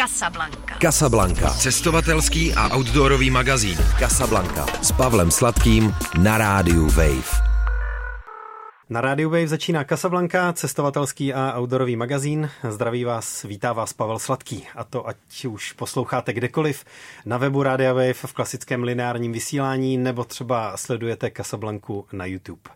Casablanca. Casablanca. Cestovatelský a outdoorový magazín. Casablanca. S Pavlem Sladkým na rádiu Wave. Na rádiu Wave začíná Casablanca, cestovatelský a outdoorový magazín. Zdraví vás, vítá vás Pavel Sladký. A to ať už posloucháte kdekoliv, na webu Rádia Wave v klasickém lineárním vysílání, nebo třeba sledujete Casablanku na YouTube.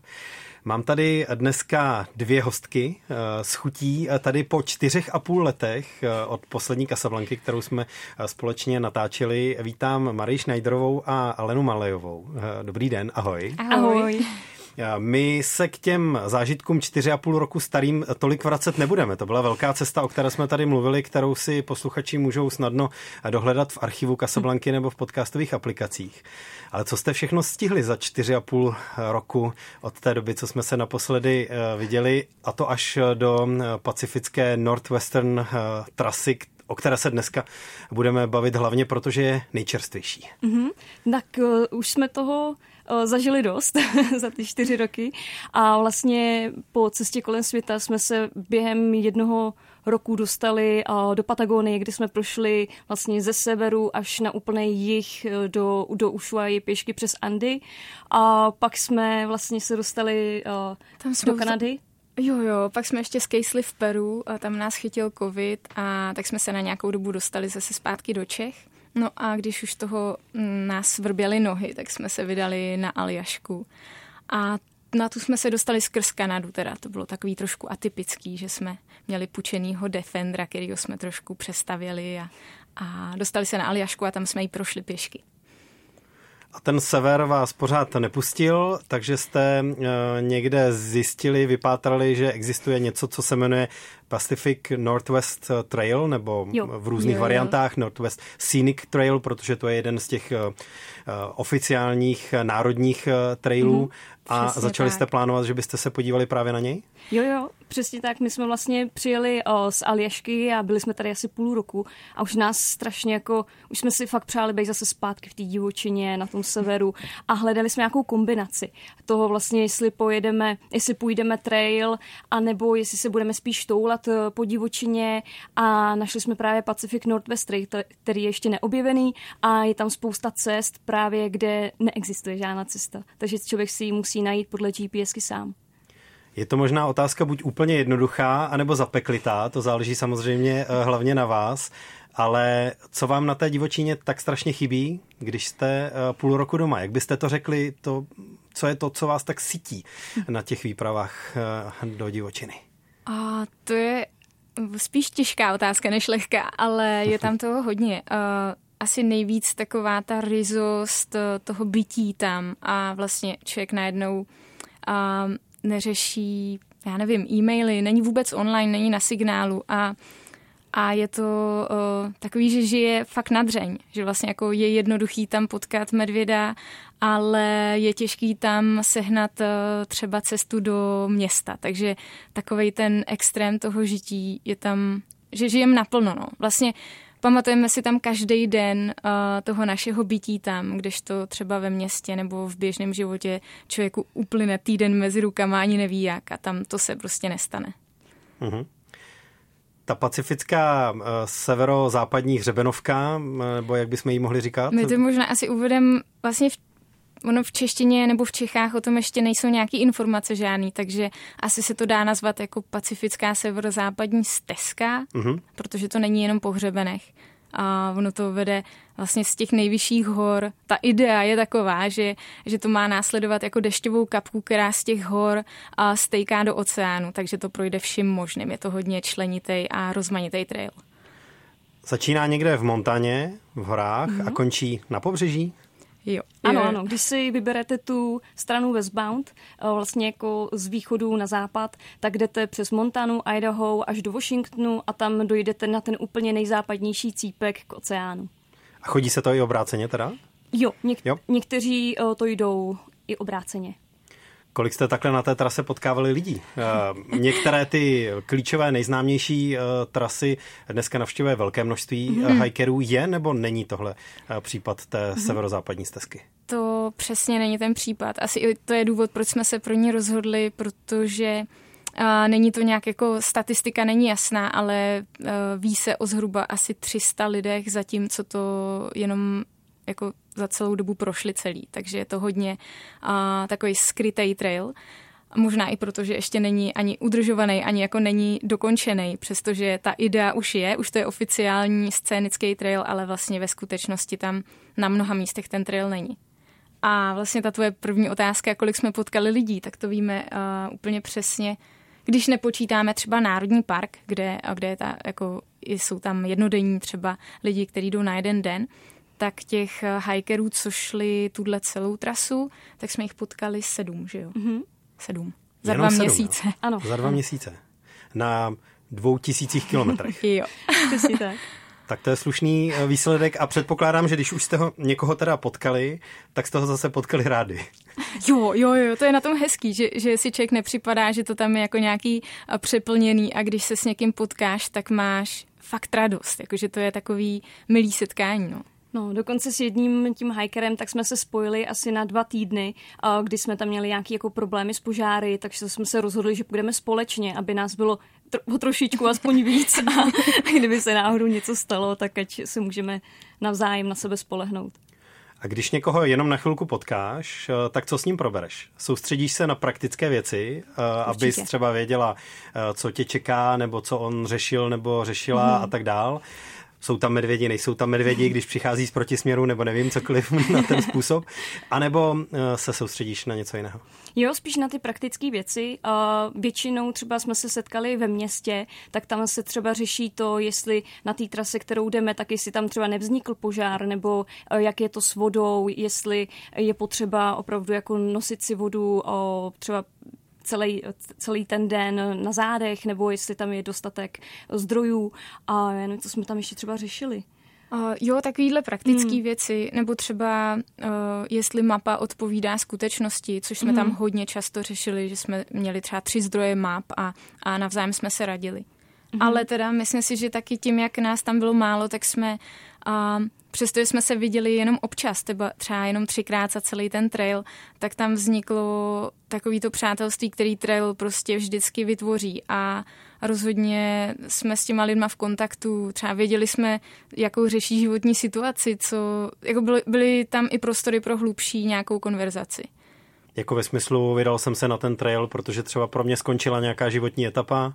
Mám tady dneska dvě hostky eh, s chutí eh, tady po čtyřech a půl letech eh, od poslední Kasablanky, kterou jsme společně natáčeli. Vítám Marii Schneiderovou a Alenu Malejovou. Dobrý den, ahoj. Ahoj. My se k těm zážitkům 4,5 roku starým tolik vracet nebudeme. To byla velká cesta, o které jsme tady mluvili, kterou si posluchači můžou snadno dohledat v archivu Casablanky nebo v podcastových aplikacích. Ale co jste všechno stihli za 4,5 roku od té doby, co jsme se naposledy eh, viděli, a to až do eh, pacifické Northwestern eh, trasy, o které se dneska budeme bavit hlavně, protože je nejčerstvější. Mm-hmm. Tak uh, už jsme toho zažili dost za ty čtyři roky a vlastně po cestě kolem světa jsme se během jednoho roku dostali uh, do Patagonie, kde jsme prošli vlastně ze severu až na úplný jih do, do Ushuaí pěšky přes Andy a pak jsme vlastně se dostali Tam do Kanady. Jo, jo, pak jsme ještě skejsli v Peru a tam nás chytil covid a tak jsme se na nějakou dobu dostali zase zpátky do Čech. No a když už toho mm, nás vrběly nohy, tak jsme se vydali na Aljašku. A na tu jsme se dostali skrz Kanadu, teda to bylo takový trošku atypický, že jsme měli pučenýho Defendera, kterýho jsme trošku přestavěli a, a dostali se na Aljašku a tam jsme ji prošli pěšky. A ten sever vás pořád nepustil, takže jste eh, někde zjistili, vypátrali, že existuje něco, co se jmenuje Pacific Northwest Trail, nebo jo. v různých jo, jo. variantách Northwest Scenic Trail, protože to je jeden z těch uh, oficiálních národních trailů. Mm-hmm. A Přesně začali tak. jste plánovat, že byste se podívali právě na něj? Jo, jo, přesně tak. My jsme vlastně přijeli o, z Aljašky a byli jsme tady asi půl roku a už nás strašně jako, už jsme si fakt přáli být zase zpátky v té divočině na tom severu a hledali jsme nějakou kombinaci toho vlastně, jestli pojedeme, jestli půjdeme trail, anebo jestli se budeme spíš toulat e, po divočině a našli jsme právě Pacific Northwest Trail, který je ještě neobjevený a je tam spousta cest právě, kde neexistuje žádná cesta. Takže člověk si ji musí najít podle GPSky sám. Je to možná otázka buď úplně jednoduchá, anebo zapeklitá, to záleží samozřejmě eh, hlavně na vás, ale co vám na té divočíně tak strašně chybí, když jste eh, půl roku doma? Jak byste to řekli, to, co je to, co vás tak sytí na těch výpravách eh, do divočiny? A to je spíš těžká otázka než lehká, ale je tam toho hodně. Asi nejvíc taková ta rizost toho bytí tam a vlastně člověk najednou neřeší, já nevím, e-maily, není vůbec online, není na signálu a a je to uh, takový, že žije fakt na dřeň, že vlastně jako je jednoduchý tam potkat medvěda, ale je těžký tam sehnat uh, třeba cestu do města, takže takový ten extrém toho žití je tam, že žijem naplno, no. Vlastně pamatujeme si tam každý den uh, toho našeho bytí tam, když to třeba ve městě nebo v běžném životě člověku uplyne týden mezi rukama, ani neví jak a tam to se prostě nestane. Uh-huh. Ta pacifická uh, severozápadní hřebenovka, nebo jak bychom ji mohli říkat? My to možná asi uvedem vlastně v ono v češtině nebo v Čechách o tom ještě nejsou nějaké informace žádný, takže asi se to dá nazvat jako pacifická severozápadní stezka, uh-huh. protože to není jenom po hřebenech. A ono to vede vlastně z těch nejvyšších hor. Ta idea je taková, že, že to má následovat jako dešťovou kapku, která z těch hor a stejká do oceánu, takže to projde vším možným. Je to hodně členitý a rozmanitý trail. Začíná někde v Montaně, v horách mm-hmm. a končí na pobřeží? Jo. Ano, ano. Když si vyberete tu stranu Westbound, eh, vlastně jako z východu na západ, tak jdete přes Montanu, Idaho až do Washingtonu a tam dojdete na ten úplně nejzápadnější cípek k oceánu. A chodí se to i obráceně teda? Jo, něk- jo. někteří eh, to jdou i obráceně. Kolik jste takhle na té trase potkávali lidí? Eh, některé ty klíčové, nejznámější eh, trasy dneska navštěvuje velké množství mm-hmm. hikerů. Je nebo není tohle případ té mm-hmm. severozápadní stezky? To přesně není ten případ. Asi to je důvod, proč jsme se pro ní rozhodli, protože Není to nějak jako statistika není jasná, ale ví se o zhruba asi 300 lidech, zatímco to jenom jako za celou dobu prošli celý. Takže je to hodně takový skrytý trail. Možná i proto, že ještě není ani udržovaný, ani jako není dokončený, přestože ta idea už je, už to je oficiální scénický trail, ale vlastně ve skutečnosti tam na mnoha místech ten trail není. A vlastně ta tvoje první otázka, kolik jsme potkali lidí, tak to víme uh, úplně přesně. Když nepočítáme třeba Národní park, kde, kde je ta, jako, jsou tam jednodenní třeba lidi, kteří jdou na jeden den, tak těch hikerů, co šli tuhle celou trasu, tak jsme jich potkali sedm, že jo? Mm-hmm. Sedm. Za Jenom dva sedm, měsíce. Jo. Ano. Za dva měsíce. Na dvou tisících kilometrech. jo. Přesně tak. Tak to je slušný eh, výsledek a předpokládám, že když už jste ho někoho teda potkali, tak jste ho zase potkali rádi. Jo, jo, jo, to je na tom hezký, že, že si člověk nepřipadá, že to tam je jako nějaký eh, přeplněný a když se s někým potkáš, tak máš fakt radost, jakože to je takový milý setkání, no. No, dokonce s jedním tím hikerem tak jsme se spojili asi na dva týdny, kdy jsme tam měli nějaké jako problémy s požáry, takže jsme se rozhodli, že půjdeme společně, aby nás bylo tro- trošičku aspoň víc a kdyby se náhodou něco stalo, tak ať se můžeme navzájem na sebe spolehnout. A když někoho jenom na chvilku potkáš, eh, tak co s ním probereš? Soustředíš se na praktické věci, eh, abys třeba věděla, eh, co tě čeká, nebo co on řešil nebo řešila mm. a tak dál jsou tam medvědi, nejsou tam medvědi, když přichází z protisměru, nebo nevím, cokoliv na ten způsob, anebo eh, se soustředíš na něco jiného? Jo, spíš na ty praktické věci. Většinou třeba jsme se setkali ve městě, tak tam se třeba řeší to, jestli na té trase, kterou jdeme, tak jestli tam třeba nevznikl požár, nebo eh, jak je to s vodou, jestli je potřeba opravdu jako nosit si vodu třeba celý, celý ten den na zádech, nebo jestli tam je dostatek zdrojů a já nevím, co jsme tam ještě třeba řešili. Uh, jo, takovýhle praktické hmm. věci, nebo třeba uh, jestli mapa odpovídá skutečnosti, což jsme hmm. tam hodně často řešili, že jsme měli třeba tři zdroje map a, a navzájem jsme se radili. Hmm. Ale teda myslím si, že taky tím, jak nás tam bylo málo, tak jsme uh, přestože jsme se viděli jenom občas, třeba, třeba jenom třikrát za celý ten trail, tak tam vzniklo takový to přátelství, který trail prostě vždycky vytvoří a rozhodně jsme s těma lidma v kontaktu, třeba věděli jsme, jakou řeší životní situaci, co, jako byly, byly tam i prostory pro hlubší nějakou konverzaci. Jako ve smyslu, vydal jsem se na ten trail, protože třeba pro mě skončila nějaká životní etapa,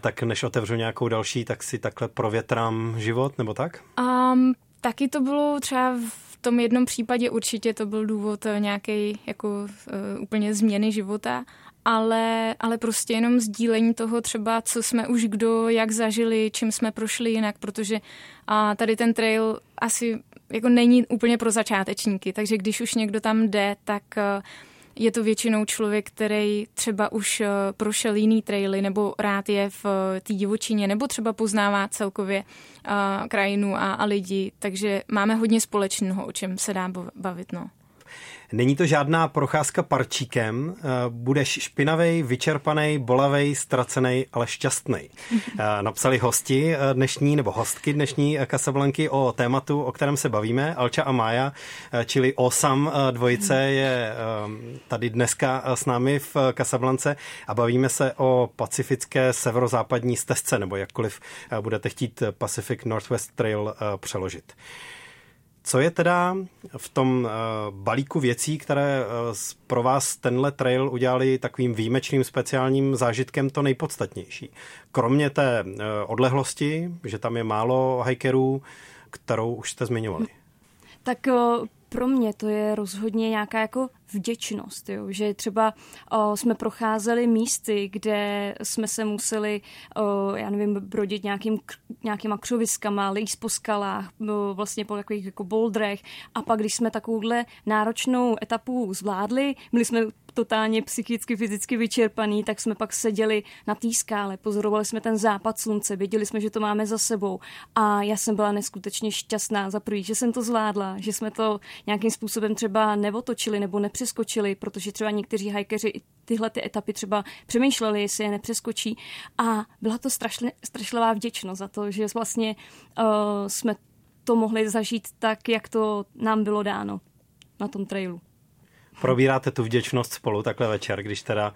tak než otevřu nějakou další, tak si takhle provětrám život, nebo tak? Um, Taky to bylo třeba v tom jednom případě určitě to byl důvod eh, nějaký jako uh, úplně změny života, ale, ale prostě jenom sdílení toho třeba, co jsme už kdo, jak zažili, čím jsme prošli jinak, protože a tady ten trail asi jako není úplně pro začátečníky, takže když už někdo tam jde, tak uh, je to většinou člověk, který třeba už eh, prošel jiný traily nebo rád je v eh, té divočině nebo třeba poznává celkově uh, krajinu a, a lidi, takže máme hodně společného, o čem se dá bavit. No. Není to žádná procházka parčíkem, eh, budeš špinavej, vyčerpaný, bolavej, ztracený, ale šťastný. Eh, napsali hosti eh, dnešní, nebo hostky dnešní Kasablanky o tématu, o kterém se bavíme. Alča a Mája, čili Osam dvojice je tady dneska s námi v Kasablance a bavíme se o pacifické severozápadní stezce, nebo jakkoliv budete chtít Pacific Northwest Trail přeložit. Co je teda v tom eh, balíku věcí, které eh, pro vás tenhle trail udělali takovým výjimečným speciálním zážitkem to nejpodstatnější? Kromě té eh, odlehlosti, že tam je málo hikerů, kterou už jste zmiňovali. Tak pro mě to je rozhodně nějaká jako vděčnost, jo? že třeba o, jsme procházeli místy, kde jsme se museli, o, já nevím, brodit nějakým, nějakýma křoviskama, líst po skalách, o, vlastně po takových jako boulderech a pak, když jsme takovouhle náročnou etapu zvládli, byli jsme totálně psychicky, fyzicky vyčerpaný, tak jsme pak seděli na té skále, pozorovali jsme ten západ slunce, věděli jsme, že to máme za sebou. A já jsem byla neskutečně šťastná za prvý, že jsem to zvládla, že jsme to nějakým způsobem třeba neotočili nebo nepřeskočili, protože třeba někteří hajkeři tyhle ty etapy třeba přemýšleli, jestli je nepřeskočí. A byla to strašle, strašlivá vděčnost za to, že vlastně uh, jsme to mohli zažít tak, jak to nám bylo dáno na tom trailu. Probíráte tu vděčnost spolu takhle večer, když teda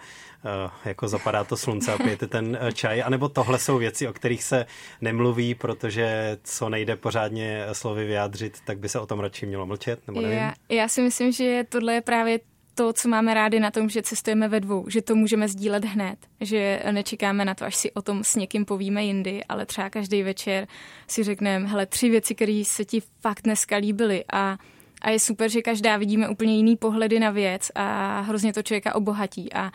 uh, jako zapadá to slunce a pijete ten uh, čaj, anebo tohle jsou věci, o kterých se nemluví, protože co nejde pořádně slovy vyjádřit, tak by se o tom radši mělo mlčet, nebo nevím? Já, já si myslím, že tohle je právě to, co máme rádi na tom, že cestujeme ve dvou, že to můžeme sdílet hned, že nečekáme na to, až si o tom s někým povíme jindy, ale třeba každý večer si řekneme, hele, tři věci, které se ti fakt dneska líbily a a je super, že každá vidíme úplně jiný pohledy na věc a hrozně to člověka obohatí. A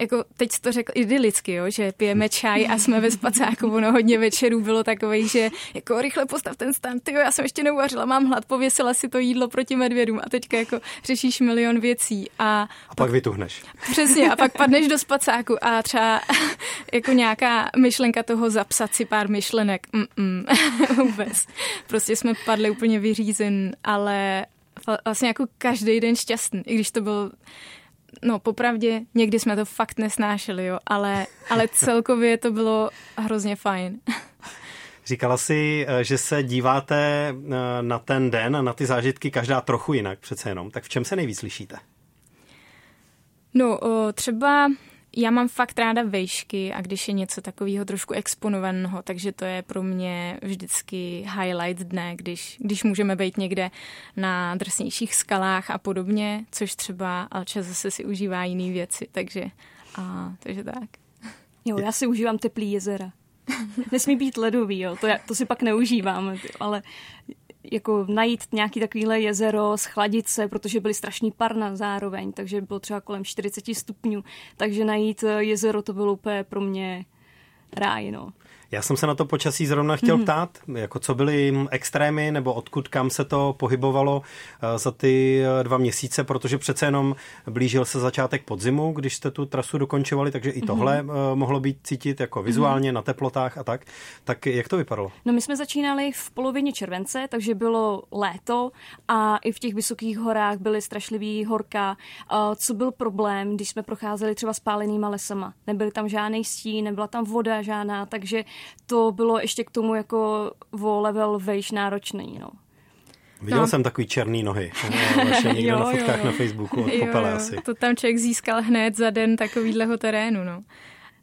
jako teď to řekl idylicky, jo, že pijeme čaj a jsme ve spacáku, ono hodně večerů bylo takových, že jako rychle postav ten stan, ty já jsem ještě neuvařila, mám hlad, pověsila si to jídlo proti medvědům a teďka jako řešíš milion věcí. A, a pak vytuhneš. Přesně, a pak padneš do spacáku a třeba jako nějaká myšlenka toho zapsat si pár myšlenek, Mm-mm, vůbec. Prostě jsme padli úplně vyřízen, ale vlastně jako každý den šťastný, i když to byl no popravdě, někdy jsme to fakt nesnášeli, jo, ale, ale celkově to bylo hrozně fajn. Říkala si, eh, že se díváte eh, na ten den a na ty zážitky každá trochu jinak přece jenom. Tak v čem se nejvíc lišíte? No, třeba já mám fakt ráda vejšky a když je něco takového trošku exponovaného, takže to je pro mě vždycky highlight dne, když, když můžeme být někde na drsnějších skalách a podobně, což třeba Alča zase si užívá jiné věci, takže, a, takže tak. Jo, já si užívám teplý jezera. Nesmí být ledový, jo, to, já, to si pak neužívám, ale jako najít nějaký takovýhle jezero, schladit se, protože byly strašný parna zároveň, takže bylo třeba kolem 40 stupňů, takže najít eh, jezero to bylo úplně pro mě ráj, no. Já jsem se na to počasí zrovna chtěl mm-hmm. ptát, jako co byly extrémy, nebo odkud kam se to pohybovalo eh, za ty eh, dva měsíce, protože přece jenom blížil se začátek podzimu, když jste tu trasu dokončovali, takže i tohle mm-hmm. mohlo být cítit jako vizuálně mm-hmm. na teplotách a tak. Tak jak to vypadalo? No my jsme začínali v polovině července, takže bylo léto a i v těch vysokých horách byly strašlivý horka. Co byl problém, když jsme procházeli třeba spálenýma lesama? Nebyly tam žádný stín, nebyla tam voda žádná, takže to bylo ještě k tomu jako o level vejš náročný, no. Viděl no. jsem takový černý nohy, vaše někde jo, na fotkách jo. na Facebooku od Popele asi. To tam člověk získal hned za den takovýhleho terénu, no.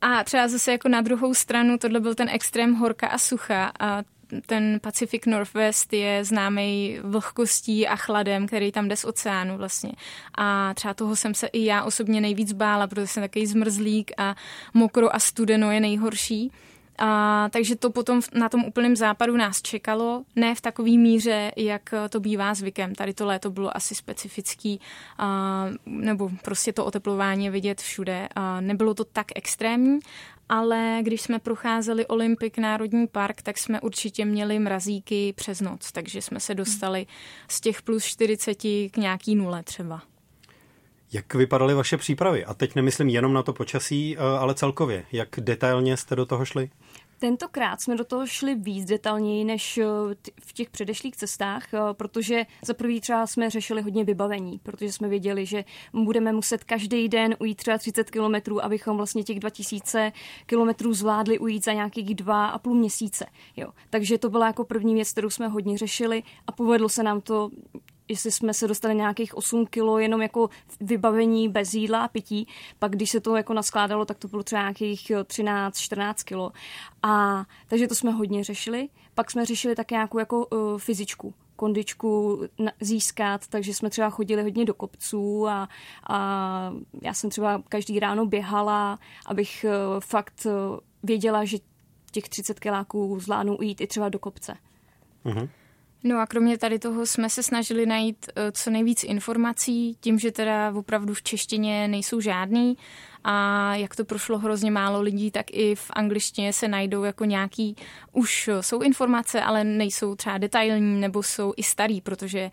A třeba zase jako na druhou stranu, tohle byl ten extrém horka a sucha a ten Pacific Northwest je známý vlhkostí a chladem, který tam jde z oceánu vlastně. A třeba toho jsem se i já osobně nejvíc bála, protože jsem takový zmrzlík a mokro a studeno je nejhorší. A, takže to potom na tom úplném západu nás čekalo, ne v takové míře, jak to bývá zvykem. Tady to léto bylo asi specifický, a, nebo prostě to oteplování vidět všude. A nebylo to tak extrémní, ale když jsme procházeli Olympik Národní park, tak jsme určitě měli mrazíky přes noc, takže jsme se dostali z těch plus 40 k nějaký nule třeba. Jak vypadaly vaše přípravy? A teď nemyslím jenom na to počasí, ale celkově. Jak detailně jste do toho šli? Tentokrát jsme do toho šli víc detailněji než eh, v těch předešlých cestách, eh, protože za prvý třeba jsme řešili hodně vybavení, protože jsme věděli, že budeme muset každý den ujít třeba 30 kilometrů, abychom vlastně těch 2000 kilometrů zvládli ujít za nějakých dva a půl měsíce. Jo. Takže to byla jako první věc, kterou jsme hodně řešili a povedlo se nám to jestli jsme se dostali nějakých 8 kilo jenom jako vybavení bez jídla a pití, pak když se to jako naskládalo, tak to bylo třeba nějakých 13-14 kilo. A takže to jsme hodně řešili. Pak jsme řešili také nějakou jako uh, fyzičku, kondičku získat, takže jsme třeba chodili hodně do kopců a, a já jsem třeba každý ráno běhala, abych uh, fakt uh, věděla, že těch 30 kiláků zvládnu jít i třeba do kopce. Mm-hmm. No a kromě tady toho jsme se snažili najít eh, co nejvíc informací, tím, že teda opravdu v češtině nejsou žádný a jak to prošlo hrozně málo lidí, tak i v angličtině se najdou jako nějaký, už jsou informace, ale nejsou třeba detailní nebo jsou i starý, protože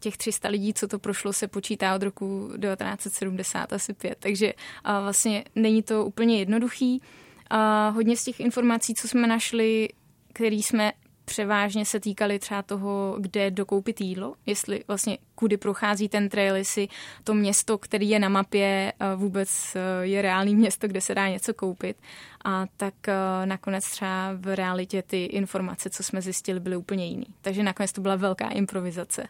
těch 300 lidí, co to prošlo, se počítá od roku 1970 asi pět, takže vlastně není to úplně jednoduchý. Hodně z těch informací, co jsme našli, který jsme převážně se týkaly třeba toho, kde dokoupit jídlo, jestli vlastně kudy prochází ten trail, jestli to město, který je na mapě, eh, vůbec eh, je reálný město, kde se dá něco koupit. A tak eh, nakonec třeba v realitě ty informace, co jsme zjistili, byly úplně jiný. Takže nakonec to byla velká improvizace.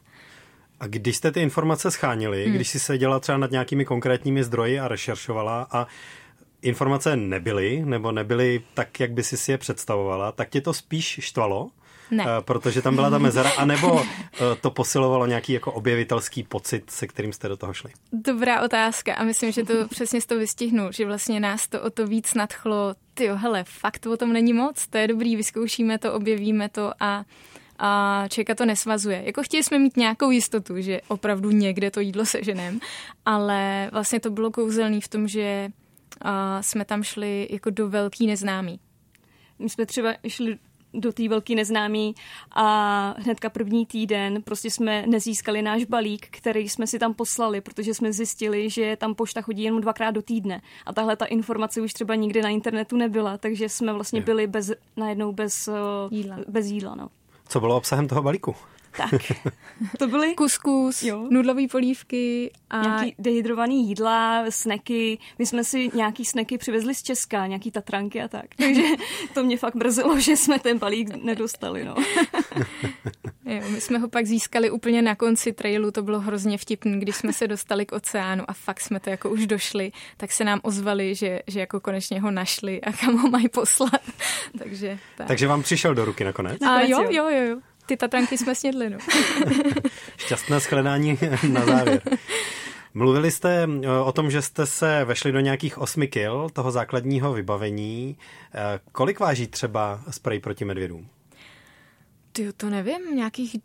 A když jste ty informace schánili, hmm. když si seděla třeba nad nějakými konkrétními zdroji a rešeršovala a informace nebyly, nebo nebyly tak, jak by si si je představovala, tak tě to spíš štvalo? Ne. Uh, protože tam byla ta mezera, anebo uh, to posilovalo nějaký jako objevitelský pocit, se kterým jste do toho šli? Dobrá otázka a myslím, že to přesně z to vystihnu, že vlastně nás to o to víc nadchlo. Ty hele, fakt o tom není moc, to je dobrý, vyzkoušíme to, objevíme to a a člověka to nesvazuje. Jako chtěli jsme mít nějakou jistotu, že opravdu někde to jídlo seženem, ale vlastně to bylo kouzelný v tom, že a jsme tam šli jako do velký neznámý. My jsme třeba šli do té velký neznámý a hnedka první týden prostě jsme nezískali náš balík, který jsme si tam poslali, protože jsme zjistili, že tam pošta chodí jenom dvakrát do týdne. A tahle ta informace už třeba nikdy na internetu nebyla, takže jsme vlastně byli bez, najednou bez jídla. Bez jídla no. Co bylo obsahem toho balíku? Tak, to byly... Kuskus, jo. nudlové polívky a... Nějaký dehydrovaný jídla, sneky. My jsme si nějaký sneky přivezli z Česka, nějaký tatranky a tak. Takže to mě fakt mrzelo, že jsme ten balík nedostali, no. Jo, my jsme ho pak získali úplně na konci trailu, to bylo hrozně vtipný, když jsme se dostali k oceánu a fakt jsme to jako už došli, tak se nám ozvali, že, že jako konečně ho našli a kam ho mají poslat. Takže, tak. Takže vám přišel do ruky nakonec? A jo, jo, jo. jo. Ty tatranky jsme snědli, no. Šťastné shledání na závěr. Mluvili jste eh, o tom, že jste se vešli do nějakých osmi kil toho základního vybavení. Eh, kolik váží třeba sprej proti medvědům? Ty to nevím, nějakých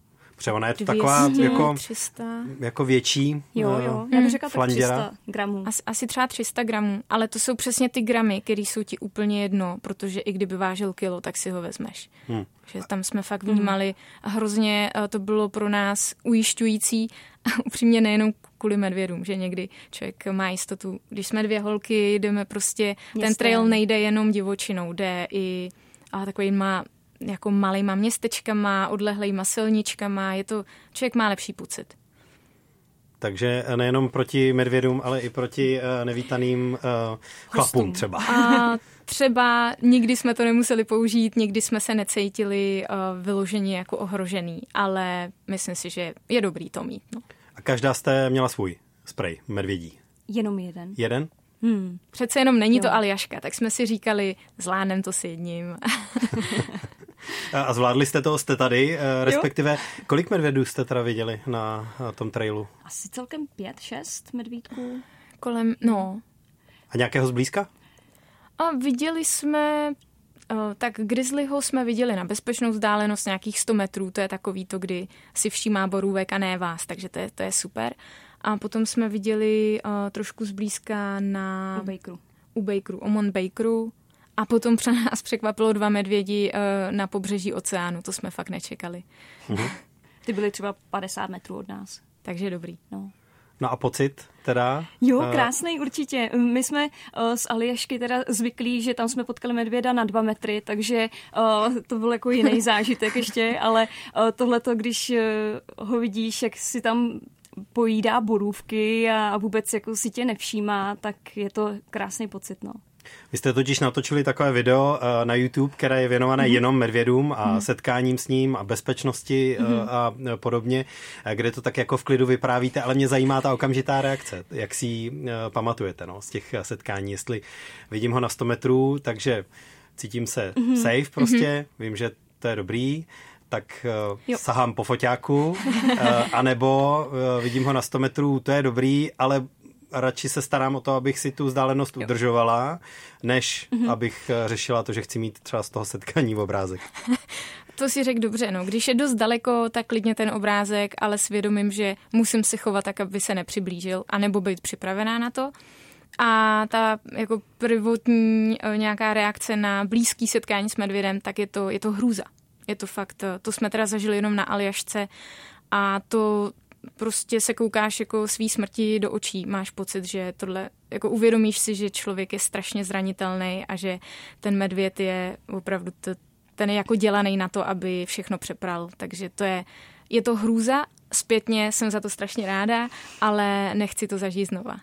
Protože ona je to taková jako, 300. jako větší Jo, jo, já bych řekla tak 300 gramů. Asi, asi třeba 300 gramů, ale to jsou přesně ty gramy, které jsou ti úplně jedno, protože i kdyby vážil kilo, tak si ho vezmeš. Hmm. Že tam jsme fakt vnímali a hrozně to bylo pro nás ujišťující a upřímně nejenom kvůli medvědům, že někdy člověk má jistotu. Když jsme dvě holky, jdeme prostě, Jasně. ten trail nejde jenom divočinou, jde i a takový má jako malýma městečkama, odlehlejma silničkama, je to, člověk má lepší pocit. Takže nejenom proti medvědům, ale i proti uh, nevítaným uh, chlapům třeba. A třeba nikdy jsme to nemuseli použít, nikdy jsme se necítili uh, vyloženě jako ohrožený, ale myslím si, že je dobrý to mít. No. A každá jste měla svůj sprej medvědí? Jenom jeden. Jeden? Hmm. Přece jenom není jo. to Aljaška, tak jsme si říkali, zvládnem to s jedním. A zvládli jste to, jste tady, eh, respektive kolik medvědů jste teda viděli na tom trailu? Asi celkem pět, šest medvídků. Kolem, no. A nějakého zblízka? A viděli jsme tak grizzlyho jsme viděli na bezpečnou vzdálenost nějakých 100 metrů, to je takový to, kdy si všímá borůvek a ne vás, takže to je, to je super. A potom jsme viděli uh, trošku zblízka na... U Bakeru. U Bakeru, Omon Bakeru, a potom pro nás překvapilo dva medvědi uh, na pobřeží oceánu. To jsme fakt nečekali. Mhm. Ty byly třeba 50 metrů od nás. Takže dobrý. No. No a pocit teda? Jo, eh, krásný určitě. My jsme uh, z Aliešky teda zvyklí, že tam jsme potkali medvěda na dva metry, takže uh, to byl jako jiný zážitek ještě, ale uh, tohleto, když uh, ho vidíš, jak si tam pojídá borůvky a, a vůbec jako si tě nevšímá, tak je to krásný pocit, no. Vy jste totiž natočili takové video eh, na YouTube, které je věnované mm. jenom medvědům a mm. setkáním s ním a bezpečnosti mm. a podobně, kde to tak jako v klidu vyprávíte, ale mě zajímá ta okamžitá reakce, jak si ji pamatujete no, z těch setkání, jestli vidím ho na 100 metrů, takže cítím se mm. safe prostě, mm. vím, že to je dobrý, tak uh, jo. sahám po foťáku, uh, anebo uh, vidím ho na 100 metrů, to je dobrý, ale radši se starám o to, abych si tu vzdálenost jo. udržovala, než mm-hmm. abych eh, řešila to, že chci mít třeba z toho setkání v obrázek. To si řekl dobře, no. Když je dost daleko, tak klidně ten obrázek, ale svědomím, že musím se chovat tak, aby se nepřiblížil, anebo být připravená na to. A ta jako prvotní eh, nějaká reakce na blízký setkání s medvědem, tak je to, je to hrůza. Je to fakt, eh, to jsme teda zažili jenom na Aljašce a to prostě se koukáš jako svý smrti do očí, máš pocit, že tohle, jako uvědomíš si, že člověk je strašně zranitelný a že ten medvěd je opravdu, to, ten je jako dělaný na to, aby všechno přepral, takže to je, je to hrůza, zpětně jsem za to strašně ráda, ale nechci to zažít znova.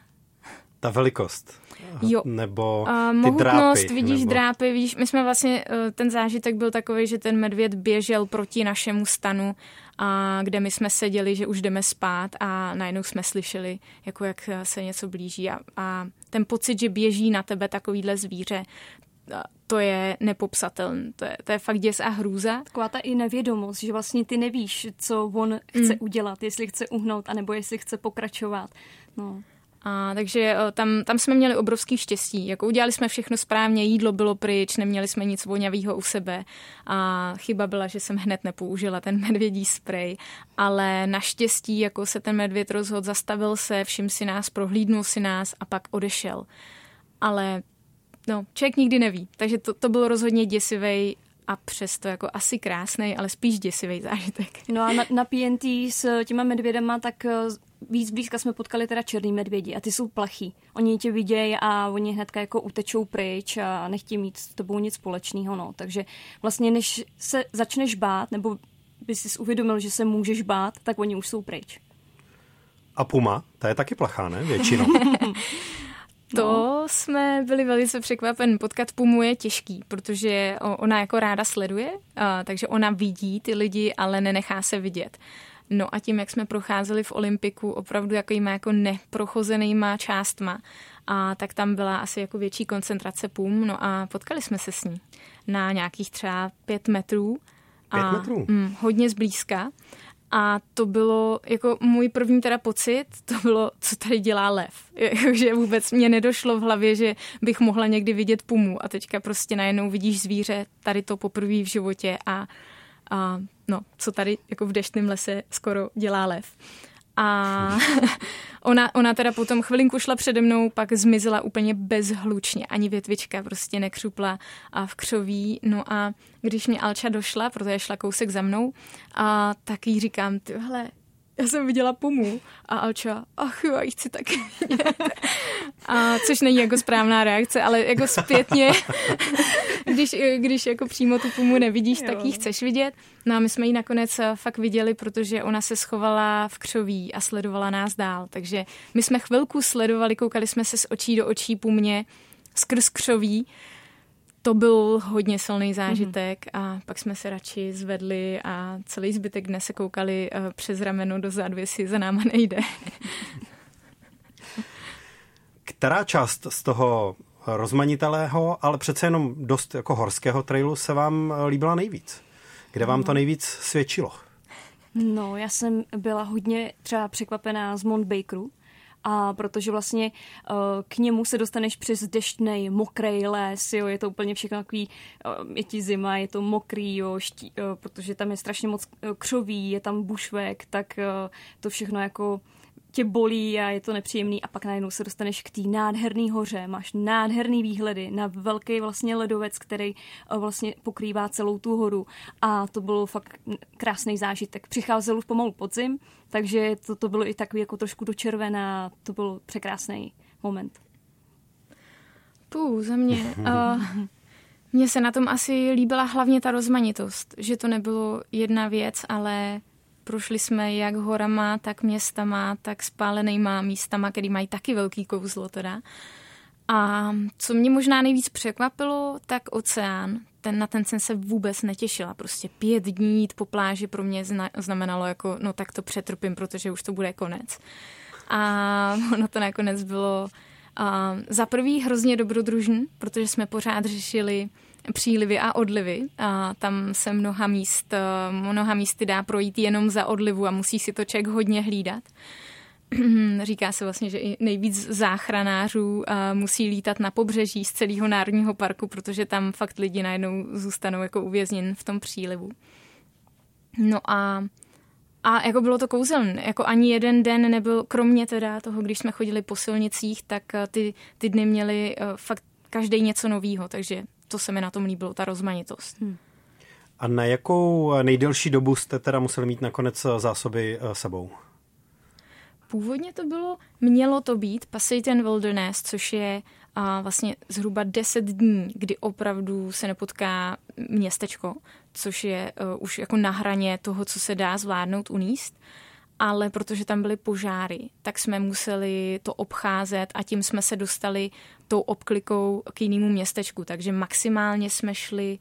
Ta velikost. Jo. Nebo ty mohutnost, drápy. vidíš nebo... drápy, vidíš, my jsme vlastně, eh, ten zážitek byl takový, že ten medvěd běžel proti našemu stanu, a kde my jsme seděli, že už jdeme spát a najednou jsme slyšeli, jako jak se něco blíží a, a ten pocit, že běží na tebe takovýhle zvíře, to je nepopsatelné. To je, to je fakt děs a hrůza. Taková ta i nevědomost, že vlastně ty nevíš, co on chce mm. udělat, jestli chce uhnout, anebo jestli chce pokračovat. No. A, takže eh, tam, tam jsme měli obrovský štěstí. Jako udělali jsme všechno správně, jídlo bylo pryč, neměli jsme nic voňavého u sebe. A chyba byla, že jsem hned nepoužila ten medvědí sprej. Ale naštěstí jako se ten medvěd rozhodl, zastavil se, všim si nás, prohlídnul si nás a pak odešel. Ale no, člověk nikdy neví. Takže to, to bylo rozhodně děsivý a přesto jako asi krásný, ale spíš děsivý zážitek. No a na, na PNT s těma medvědama, tak eh, víc blízka jsme potkali teda černý medvědi a ty jsou plachý. Oni tě vidějí a oni hnedka jako utečou pryč a nechtějí mít s tebou nic společného. No. Takže vlastně než se začneš bát, nebo by si uvědomil, že se můžeš bát, tak oni už jsou pryč. A puma, ta je taky plachá, ne? Většinou. To no. jsme byli velice překvapen. Potkat Pumu je těžký, protože ona jako ráda sleduje, takže ona vidí ty lidi, ale nenechá se vidět. No a tím, jak jsme procházeli v Olympiku opravdu jakýma jako neprochozenýma částma, a tak tam byla asi jako větší koncentrace pum, no a potkali jsme se s ní na nějakých třeba pět metrů. Pět a, metrů? Mm, hodně zblízka. A to bylo jako můj první teda pocit, to bylo, co tady dělá lev. že vůbec mě nedošlo v hlavě, že bych mohla někdy vidět pumu a teďka prostě najednou vidíš zvíře, tady to poprvé v životě a, a no, co tady jako v deštném lese skoro dělá lev. A ona, ona teda potom chvilinku šla přede mnou, pak zmizela úplně bezhlučně, ani větvička prostě nekřupla a v křoví. No a když mě Alča došla, protože šla kousek za mnou, a tak jí říkám, tyhle, já jsem viděla pumu a Alča, ach jo, já chci taky A což není jako správná reakce, ale jako zpětně, když, když jako přímo tu pumu nevidíš, jo. tak ji chceš vidět. No a my jsme ji nakonec eh, fakt viděli, protože ona se schovala v křoví a sledovala nás dál. Takže my jsme chvilku sledovali, koukali jsme se z očí do očí pumě skrz křoví to byl hodně silný zážitek mm-hmm. a pak jsme se radši zvedli a celý zbytek dne se koukali uh, přes rameno dozadu, jestli za náma nejde. Která část z toho rozmanitelého, ale přece jenom dost jako horského trailu se vám líbila nejvíc? Kde vám to nejvíc svědčilo? No, já jsem byla hodně třeba překvapená z Mount Bakeru, a protože vlastně uh, k němu se dostaneš přes deštnej, mokrý les, jo, je to úplně všechno takový, uh, je ti zima, je to mokrý, jo, ští, uh, protože tam je strašně moc křoví, je tam bušvek, tak to všechno jako tě bolí a je to nepříjemný a pak najednou se dostaneš k té nádherné hoře, máš nádherný výhledy na velký vlastně ledovec, který eh, vlastně pokrývá celou tu horu a to bylo fakt krásný zážitek. Přicházel už pomalu podzim, takže to, to bylo i takový jako trošku do červená, to byl překrásný moment. Pů, za mě. Uh, mně se na tom asi líbila hlavně ta rozmanitost, že to nebylo jedna věc, ale Prošli jsme jak horama, tak městama, tak spálenýma místama, který mají taky velký kouzlo teda. A co mě možná nejvíc překvapilo, tak oceán. Ten, na ten jsem se vůbec netěšila. Prostě pět dní jít po pláži pro mě znamenalo jako, no tak to přetrpím, protože už to bude konec. A ono to nakonec bylo a za prvý hrozně dobrodružný, protože jsme pořád řešili přílivy a odlivy. A tam se mnoha míst, eh, mnoha místy dá projít jenom za odlivu a musí si to člověk hodně hlídat. Říká se vlastně, že i nejvíc záchranářů eh, musí lítat na pobřeží z celého národního parku, protože tam fakt lidi najednou zůstanou jako uvězněn v tom přílivu. No a a jako bylo to kouzelné, jako ani jeden den nebyl, kromě teda toho, když jsme chodili po silnicích, tak eh, ty, ty dny měly fakt každý něco novýho, takže to se mi na tom líbilo, ta rozmanitost. Hmm. A na jakou nejdelší dobu jste teda museli mít nakonec zásoby eh, sebou? Původně to bylo, mělo to být Passaitan Wilderness, což je a vlastně zhruba 10 dní, kdy opravdu se nepotká městečko, což je uh, už jako na hraně toho, co se dá zvládnout uníst. ale protože tam byly požáry, tak jsme museli to obcházet a tím jsme se dostali tou obklikou k jinému městečku. Takže maximálně jsme šli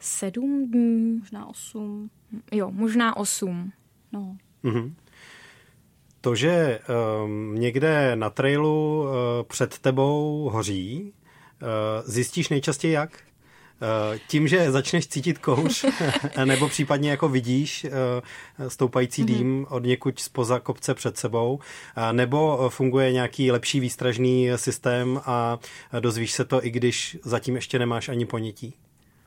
sedm dní. Možná osm. Jo, možná osm. No. Mm-hmm. To, že um, někde na trailu uh, před tebou hoří, uh, zjistíš nejčastěji jak? Uh, tím, že začneš cítit kouř, nebo případně jako vidíš uh, stoupající mm-hmm. dým od někud spoza kopce před sebou, uh, nebo funguje nějaký lepší výstražný systém a dozvíš se to, i když zatím ještě nemáš ani ponětí?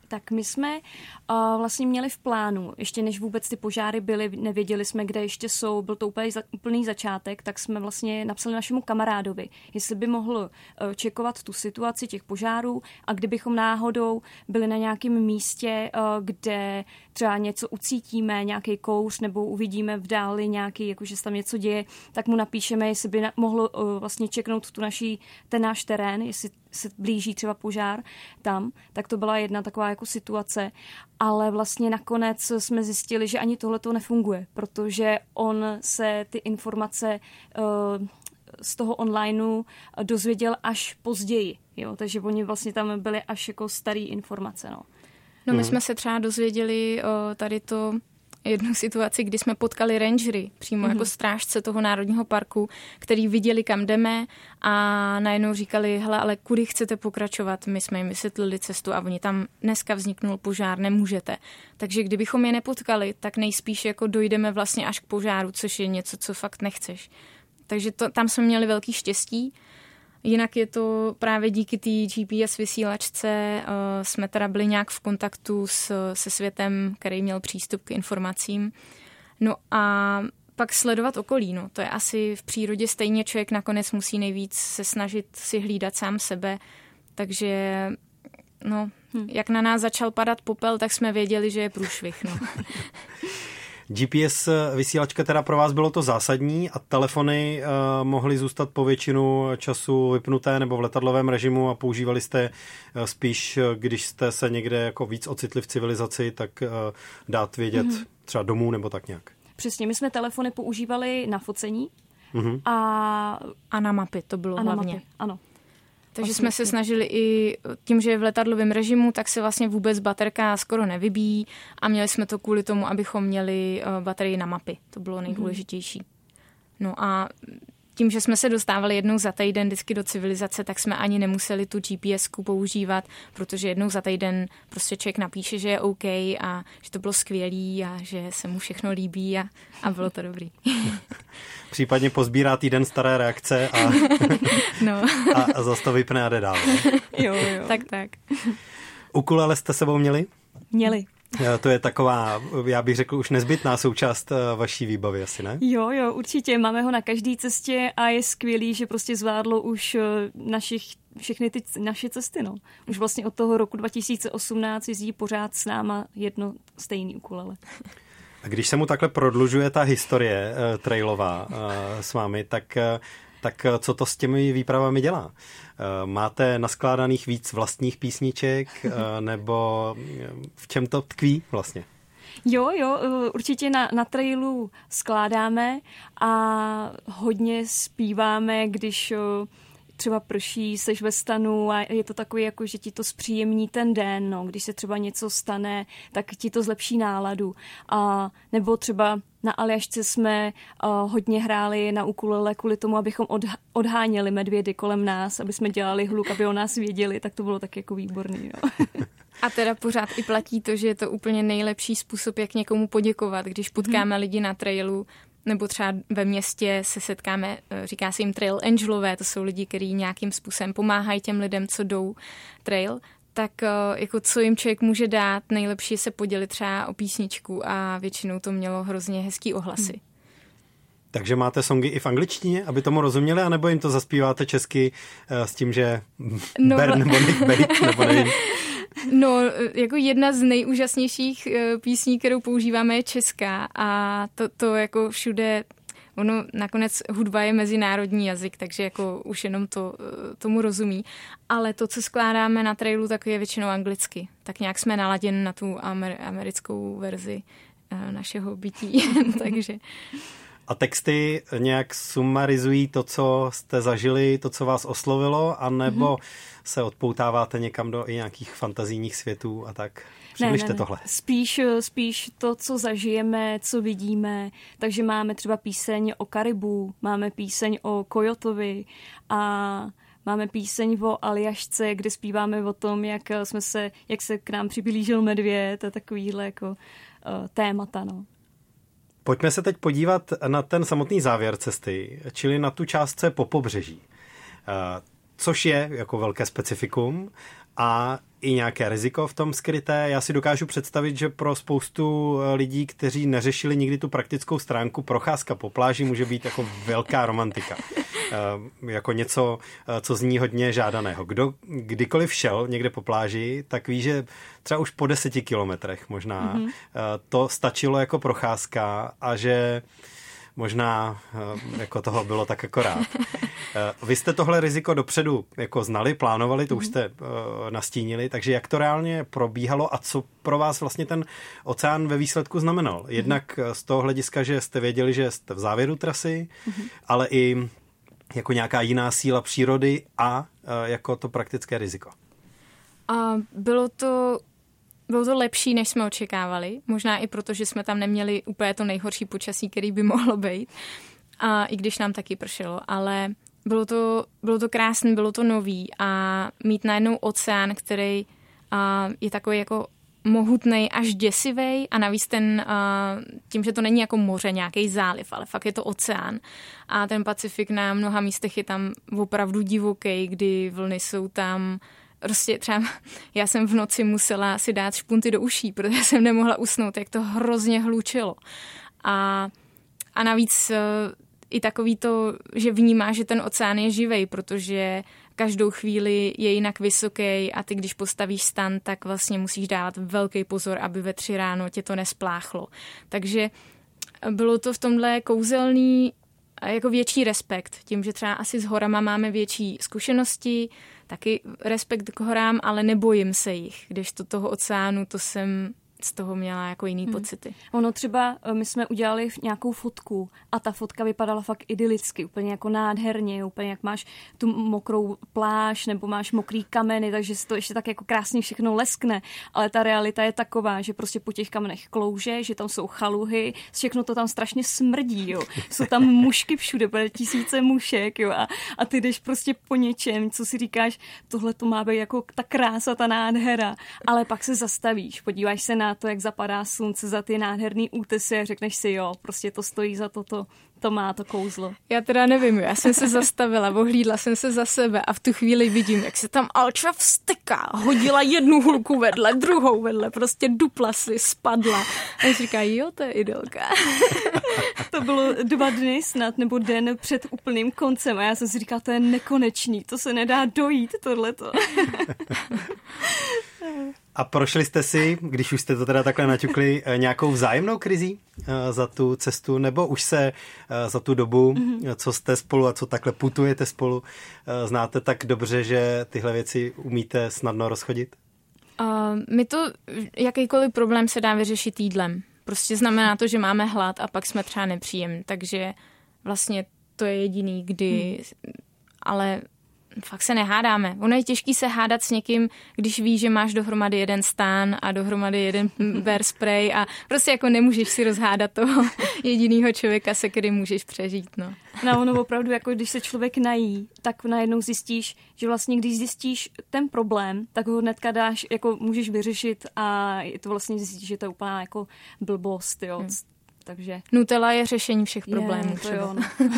Tak my jsme uh, vlastně měli v plánu, ještě než vůbec ty požáry byly, nevěděli jsme, kde ještě jsou, byl to úplně za, úplný začátek, tak jsme vlastně napsali našemu kamarádovi, jestli by mohl uh, čekovat tu situaci těch požárů a kdybychom náhodou byli na nějakém místě, uh, kde třeba něco ucítíme, nějaký kouř nebo uvidíme v dáli nějaký, jakože se tam něco děje, tak mu napíšeme, jestli by na, mohl uh, vlastně čeknout tu naší, ten náš terén, jestli se blíží třeba požár tam, tak to byla jedna taková jako situace, ale vlastně nakonec jsme zjistili, že ani tohle to nefunguje, protože on se ty informace uh, z toho onlineu dozvěděl až později, jo, takže oni vlastně tam byly až jako starý informace, no. No my jsme se třeba dozvěděli o tady to jednu situaci, kdy jsme potkali rangery přímo mm-hmm. jako strážce toho národního parku, který viděli, kam jdeme a najednou říkali, hele, ale kudy chcete pokračovat? My jsme jim vysvětlili cestu a oni tam dneska vzniknul požár, nemůžete. Takže kdybychom je nepotkali, tak nejspíš jako dojdeme vlastně až k požáru, což je něco, co fakt nechceš. Takže to, tam jsme měli velký štěstí. Jinak je to právě díky té GPS vysílačce, uh, jsme teda byli nějak v kontaktu s, se světem, který měl přístup k informacím. No a pak sledovat okolí, no, to je asi v přírodě stejně člověk nakonec musí nejvíc se snažit si hlídat sám sebe, takže no, hm. jak na nás začal padat popel, tak jsme věděli, že je průšvih, no. GPS vysílačka teda pro vás bylo to zásadní a telefony uh, mohly zůstat po většinu času vypnuté nebo v letadlovém režimu a používali jste uh, spíš, když jste se někde jako víc ocitli v civilizaci, tak uh, dát vědět mm-hmm. třeba domů nebo tak nějak. Přesně, my jsme telefony používali na focení mm-hmm. a... A na mapy, to bylo a hlavně. Na mapy, ano. Takže jsme se snažili i tím, že je v letadlovém režimu, tak se vlastně vůbec baterka skoro nevybíjí a měli jsme to kvůli tomu, abychom měli eh, baterii na mapy. To bylo mhm. nejdůležitější. No a tím, že jsme se dostávali jednou za týden vždycky do civilizace, tak jsme ani nemuseli tu gps používat, protože jednou za týden prostě člověk napíše, že je OK a že to bylo skvělý a že se mu všechno líbí a, a bylo to dobrý. Případně pozbírá týden staré reakce a, no. a, a zase to vypne a jde dál. jo, jo. Tak, tak. Ukulele jste sebou měli? Měli. Eh, to je taková, já bych řekl, už nezbytná součást eh, vaší výbavy, asi ne? Jo, jo, určitě. Máme ho na každé cestě a je skvělý, že prostě zvládlo už eh, našich, všechny ty naše cesty. No. Už vlastně od toho roku 2018 jezdí pořád s náma jedno stejný ukulele. A když se mu takhle prodlužuje ta historie uh, trailová uh, s vámi, tak uh, tak co to s těmi výpravami dělá? Máte naskládaných víc vlastních písniček, nebo v čem to tkví vlastně? Jo, jo, určitě na, na trailu skládáme a hodně zpíváme, když třeba prší, seš ve stanu a je to takový, jako, že ti to zpříjemní ten den, no. když se třeba něco stane, tak ti to zlepší náladu. A, nebo třeba na Aljašce jsme uh, hodně hráli na ukulele kvůli tomu, abychom odh- odháněli medvědy kolem nás, aby jsme dělali hluk, aby o nás věděli, tak to bylo tak jako výborný. No. A teda pořád i platí to, že je to úplně nejlepší způsob, jak někomu poděkovat, když potkáme hmm. lidi na trailu, nebo třeba ve městě se setkáme, eh, říká se jim trail angelové, to jsou lidi, kteří nějakým způsobem pomáhají těm lidem, co jdou trail, tak eh, jako co jim člověk může dát, nejlepší je se podělit třeba o písničku a většinou to mělo hrozně hezký ohlasy. Hmm. Takže máte songy i v angličtině, aby tomu rozuměli, anebo jim to zaspíváte česky uh, s tím, že no, Bern nebo Nick Bake, nebo nevím. No, jako jedna z nejúžasnějších eh, písní, kterou používáme, je česká a to, to jako všude ono nakonec hudba je mezinárodní jazyk, takže jako už jenom to, eh, tomu rozumí. Ale to, co skládáme na trailu, tak je většinou anglicky. Tak nějak jsme naladěni na tu amer, americkou verzi uh, našeho bytí. Takže a texty nějak sumarizují to, co jste zažili, to, co vás oslovilo, anebo mm-hmm. se odpoutáváte někam do i nějakých fantazijních světů a tak? Přibližte ne, ne, ne. tohle. Spíš, spíš to, co zažijeme, co vidíme. Takže máme třeba píseň o Karibu, máme píseň o Kojotovi a máme píseň o Aljašce, kde zpíváme o tom, jak, jsme se, jak se k nám přiblížil medvěd a takovýhle jako uh, témata. No. Pojďme se teď podívat na ten samotný závěr cesty, čili na tu částce po pobřeží, eh, což je jako velké specifikum a i nějaké riziko v tom skryté. Já si dokážu představit, že pro spoustu eh, lidí, kteří neřešili nikdy tu praktickou stránku, procházka po pláži může být jako velká romantika. Eh, jako něco, eh, co zní hodně žádaného. Kdo kdykoliv šel někde po pláži, tak ví, že třeba už po deseti kilometrech možná mm-hmm. to stačilo jako procházka a že možná eh, jako toho bylo tak akorát. Eh, vy jste tohle riziko dopředu jako znali, plánovali, to už mhm. jste uh, nastínili, takže jak to reálně probíhalo a co pro vás vlastně ten oceán ve výsledku znamenal? Mhm. Jednak z toho hlediska, že jste věděli, že jste v závěru trasy, mhm. ale i jako nějaká jiná síla přírody a jako to praktické riziko. A bylo to bylo to lepší, než jsme očekávali. Možná i proto, že jsme tam neměli úplně to nejhorší počasí, který by mohlo být. A i když nám taky pršelo, ale bylo to, bylo to krásné, bylo to nový a mít najednou oceán, který a, je takový jako mohutný až děsivý a navíc ten, a, tím, že to není jako moře, nějaký záliv, ale fakt je to oceán. A ten Pacifik na mnoha místech je tam opravdu divoký, kdy vlny jsou tam prostě třeba já jsem v noci musela si dát špunty do uší, protože jsem nemohla usnout, jak to hrozně hlučilo. A, a navíc eh, i takový to, že vnímá, že ten oceán je živej, protože každou chvíli je jinak vysoký a ty, když postavíš stan, tak vlastně musíš dávat velký pozor, aby ve tři ráno tě to nespláchlo. Takže bylo to v tomhle kouzelný jako větší respekt, tím, že třeba asi s horama máme větší zkušenosti, taky respekt k horám, ale nebojím se jich, když to toho oceánu, to jsem z toho měla jako jiný hmm. pocity. Ono třeba, eh, my jsme udělali nějakou fotku a ta fotka vypadala fakt idylicky, úplně jako nádherně, úplně jak máš tu mokrou pláž nebo máš mokrý kameny, takže se to ještě tak jako krásně všechno leskne, ale ta realita je taková, že prostě po těch kamenech klouže, že tam jsou chaluhy, všechno to tam strašně smrdí, jo. Jsou tam mušky všude, bude tisíce mušek, jo, a, a ty jdeš prostě po něčem, co si říkáš, tohle to má být jako ta krása, ta nádhera, ale pak se zastavíš, podíváš se na to, jak zapadá slunce za ty nádherný útesy a řekneš si, jo, prostě to stojí za toto, to má to kouzlo. Já teda nevím, já jsem se zastavila, ohlídla jsem se za sebe a v tu chvíli vidím, jak se tam Alča vsteká, hodila jednu hulku vedle, druhou vedle, prostě dupla si, spadla. A říká, jo, to je idylka. to bylo dva dny snad, nebo den před úplným koncem a já jsem si říkala, to je nekonečný, to se nedá dojít, tohleto. A prošli jste si, když už jste to teda takhle naťukli, eh, nějakou vzájemnou krizí eh, za tu cestu, nebo už se eh, za tu dobu, mm-hmm. co jste spolu a co takhle putujete spolu, znáte tak dobře, že tyhle věci umíte snadno rozchodit? Uh, my to, jakýkoliv problém se dá vyřešit jídlem. Prostě znamená to, že máme hlad a pak jsme třeba nepříjem, takže vlastně to je jediný, kdy, hmm. ale fakt se nehádáme. Ono je těžký se hádat s někým, když víš, že máš dohromady jeden stán a dohromady jeden bear spray a prostě jako nemůžeš si rozhádat toho jediného člověka, se kterým můžeš přežít. No. no ono opravdu, jako když se člověk nají, tak najednou zjistíš, že vlastně když zjistíš ten problém, tak ho hnedka dáš, jako můžeš vyřešit a je to vlastně zjistíš, že to je úplná jako blbost, jo. Hmm takže... Nutella je řešení všech problémů. Je, to jo, no.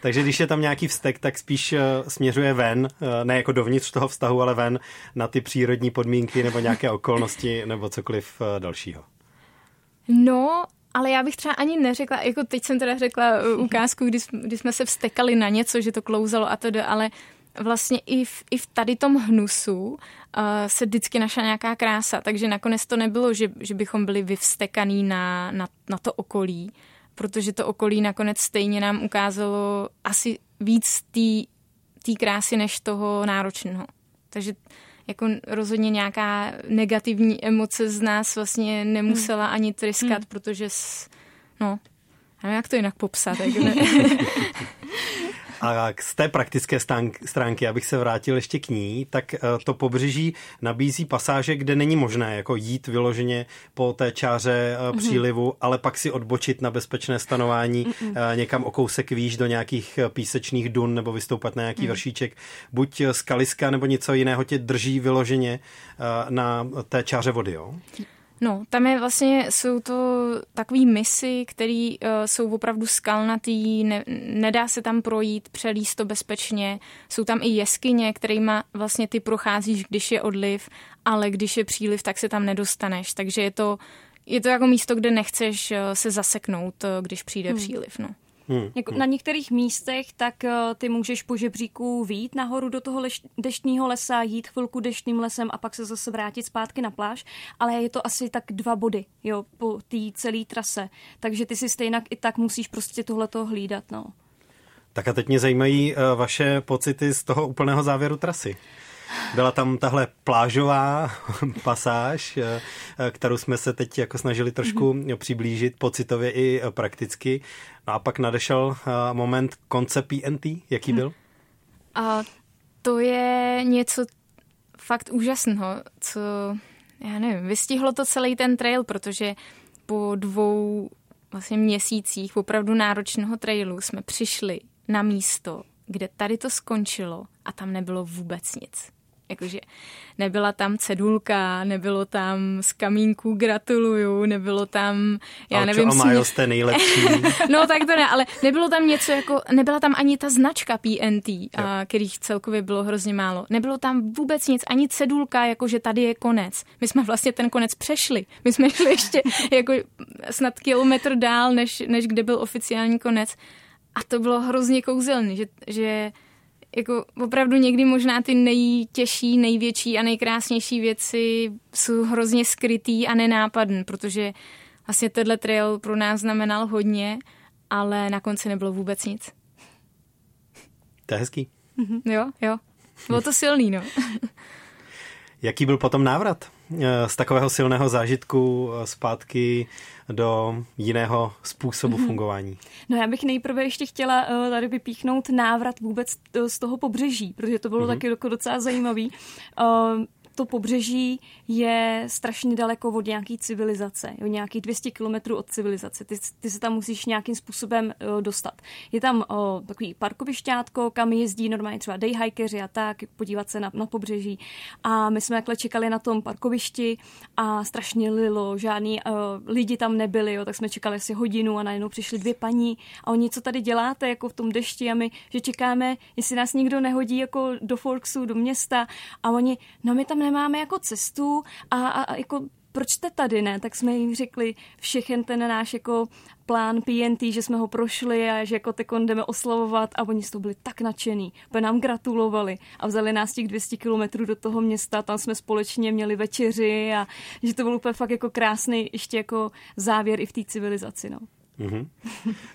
takže když je tam nějaký vztek, tak spíš uh, směřuje ven, uh, ne jako dovnitř toho vztahu, ale ven na ty přírodní podmínky nebo nějaké okolnosti nebo cokoliv uh, dalšího. No, ale já bych třeba ani neřekla, jako teď jsem teda řekla ukázku, kdy, kdy jsme se vstekali na něco, že to klouzalo a to, ale vlastně i v, i v tady tom hnusu uh, se vždycky našla nějaká krása, takže nakonec to nebylo, že, že bychom byli vyvstekaný na, na, na to okolí, protože to okolí nakonec stejně nám ukázalo asi víc té krásy než toho náročného. Takže jako rozhodně nějaká negativní emoce z nás vlastně nemusela ani tryskat, hmm. protože s, no, nevím, jak to jinak popsat. Jak ne? A z té praktické stránky, abych se vrátil ještě k ní, tak eh, to pobřeží nabízí pasáže, kde není možné jako jít vyloženě po té čáře mm-hmm. přílivu, ale pak si odbočit na bezpečné stanování mm-hmm. někam o kousek výš do nějakých písečných dun nebo vystoupat na nějaký mm. vršíček. Buď skaliska nebo něco jiného tě drží vyloženě na té čáře vody, jo? No, tam je vlastně, jsou to takový misy, které uh, jsou opravdu skalnatý, ne, nedá se tam projít, přelíst to bezpečně. Jsou tam i jeskyně, kterými vlastně ty procházíš, když je odliv, ale když je příliv, tak se tam nedostaneš. Takže je to, je to jako místo, kde nechceš uh, se zaseknout, uh, když přijde hmm. příliv. No. Hmm. Jako hmm. Na některých místech tak uh, ty můžeš po žebříku výjít nahoru do toho leš- deštního lesa, jít chvilku deštným lesem a pak se zase vrátit zpátky na pláž, ale je to asi tak dva body jo, po té celé trase. Takže ty si stejně i tak musíš prostě tohleto hlídat. No. Tak a teď mě zajímají uh, vaše pocity z toho úplného závěru trasy. Byla tam tahle plážová pasáž, eh, kterou jsme se teď jako snažili trošku mm-hmm. přiblížit pocitově i prakticky. No a pak nadešel eh, moment konce PNT. Jaký byl? A to je něco fakt úžasného, co, já nevím, vystihlo to celý ten trail, protože po dvou vlastně měsících opravdu náročného trailu jsme přišli na místo, kde tady to skončilo a tam nebylo vůbec nic. Jakože nebyla tam cedulka, nebylo tam z kamínku gratuluju, nebylo tam, já Alčo nevím... Alčo jste nejlepší. no tak to ne, ale nebylo tam něco jako, nebyla tam ani ta značka PNT, a, kterých celkově bylo hrozně málo. Nebylo tam vůbec nic, ani cedulka, jako že tady je konec. My jsme vlastně ten konec přešli. My jsme šli ještě jako snad kilometr dál, než, než kde byl oficiální konec. A to bylo hrozně kouzelný, že, že jako opravdu někdy možná ty nejtěžší, největší a nejkrásnější věci jsou hrozně skrytý a nenápadný, protože vlastně tenhle trail pro nás znamenal hodně, ale na konci nebylo vůbec nic. To je hezký. Mm-hmm. Jo, jo. Bylo to silný, no. Jaký byl potom návrat z takového silného zážitku eh, zpátky do jiného způsobu mm-hmm. fungování? No já bych nejprve ještě chtěla uh, tady vypíchnout návrat vůbec z toho pobřeží, protože to bylo mm-hmm. taky docela zajímavý. To pobřeží je strašně daleko od nějaké civilizace, jo, nějakých 200 kilometrů od civilizace. Ty, ty se tam musíš nějakým způsobem uh, dostat. Je tam uh, takový parkovišťátko, kam jezdí normálně třeba dayhikeři a tak, podívat se na, na pobřeží. A my jsme takhle čekali na tom parkovišti a strašně lilo, žádný uh, lidi tam nebyli, jo, tak jsme čekali asi hodinu a najednou přišly dvě paní a oni, co tady děláte, jako v tom dešti a my, že čekáme, jestli nás někdo nehodí jako do Forksu, do města a oni, no my tam nemáme jako cestu a, a, a jako proč jste tady, ne? Tak jsme jim řekli všechen ten náš jako plán PNT, že jsme ho prošli a že jako tekon jdeme oslavovat a oni z toho byli tak nadšený. Protože nám gratulovali a vzali nás těch 200 kilometrů do toho města, tam jsme společně měli večeři a že to byl úplně fakt jako krásný ještě jako závěr i v té civilizaci, no. Mm-hmm.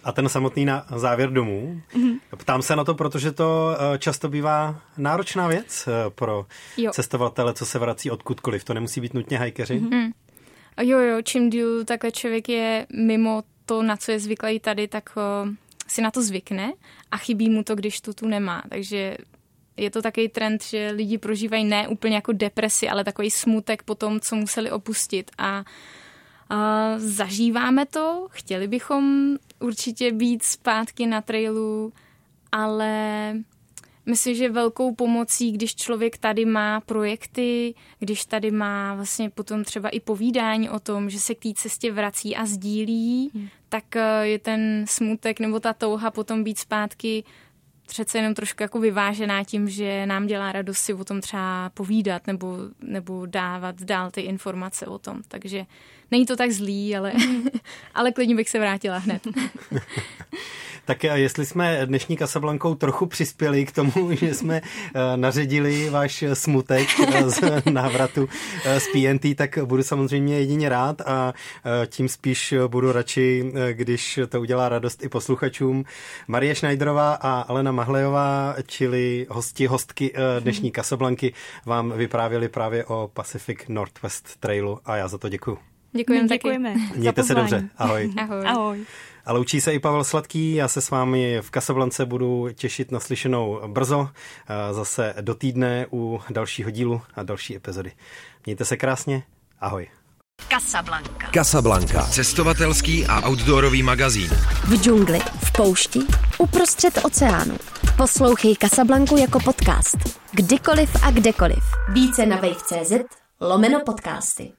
A ten samotný na závěr domů. Mm-hmm. Ptám se na to, protože to eh, často bývá náročná věc eh, pro jo. cestovatele, co se vrací odkudkoliv. To nemusí být nutně hajkeři. Mm-hmm. Jo, jo, čím díl takhle člověk je mimo to, na co je zvyklý tady, tak uh, si na to zvykne a chybí mu to, když tu tu nemá. Takže je to takový trend, že lidi prožívají ne úplně jako depresi, ale takový smutek po tom, co museli opustit. A zažíváme to, chtěli bychom určitě být zpátky na trailu, ale myslím, že velkou pomocí, když člověk tady má projekty, když tady má vlastně potom třeba i povídání o tom, že se k té cestě vrací a sdílí, hmm. tak eh, je ten smutek nebo ta touha potom být zpátky přece jenom trošku jako vyvážená tím, že nám dělá radost si o tom třeba povídat nebo, nebo dávat dál ty informace o tom. Takže není to tak zlý, ale, ale klidně bych se vrátila hned. Tak jestli jsme dnešní Casablankou trochu přispěli k tomu, že jsme naředili váš smutek z návratu z PNT, tak budu samozřejmě jedině rád a tím spíš budu radši, když to udělá radost i posluchačům. Marie Schneiderová a Alena Mahlejová, čili hosti, hostky dnešní Casablanky, vám vyprávěli právě o Pacific Northwest Trailu a já za to děkuji. Děkujeme Děkujeme. Mějte se dobře. Ahoj. Ahoj. Ahoj. A loučí se i Pavel Sladký, já se s vámi v Kasablance budu těšit na slyšenou brzo, zase do týdne u dalšího dílu a další epizody. Mějte se krásně, ahoj. Casablanca. Casablanca. Cestovatelský a outdoorový magazín. V džungli, v poušti, uprostřed oceánu. Poslouchej Casablanku jako podcast. Kdykoliv a kdekoliv. Více na wave.cz lomeno podcasty.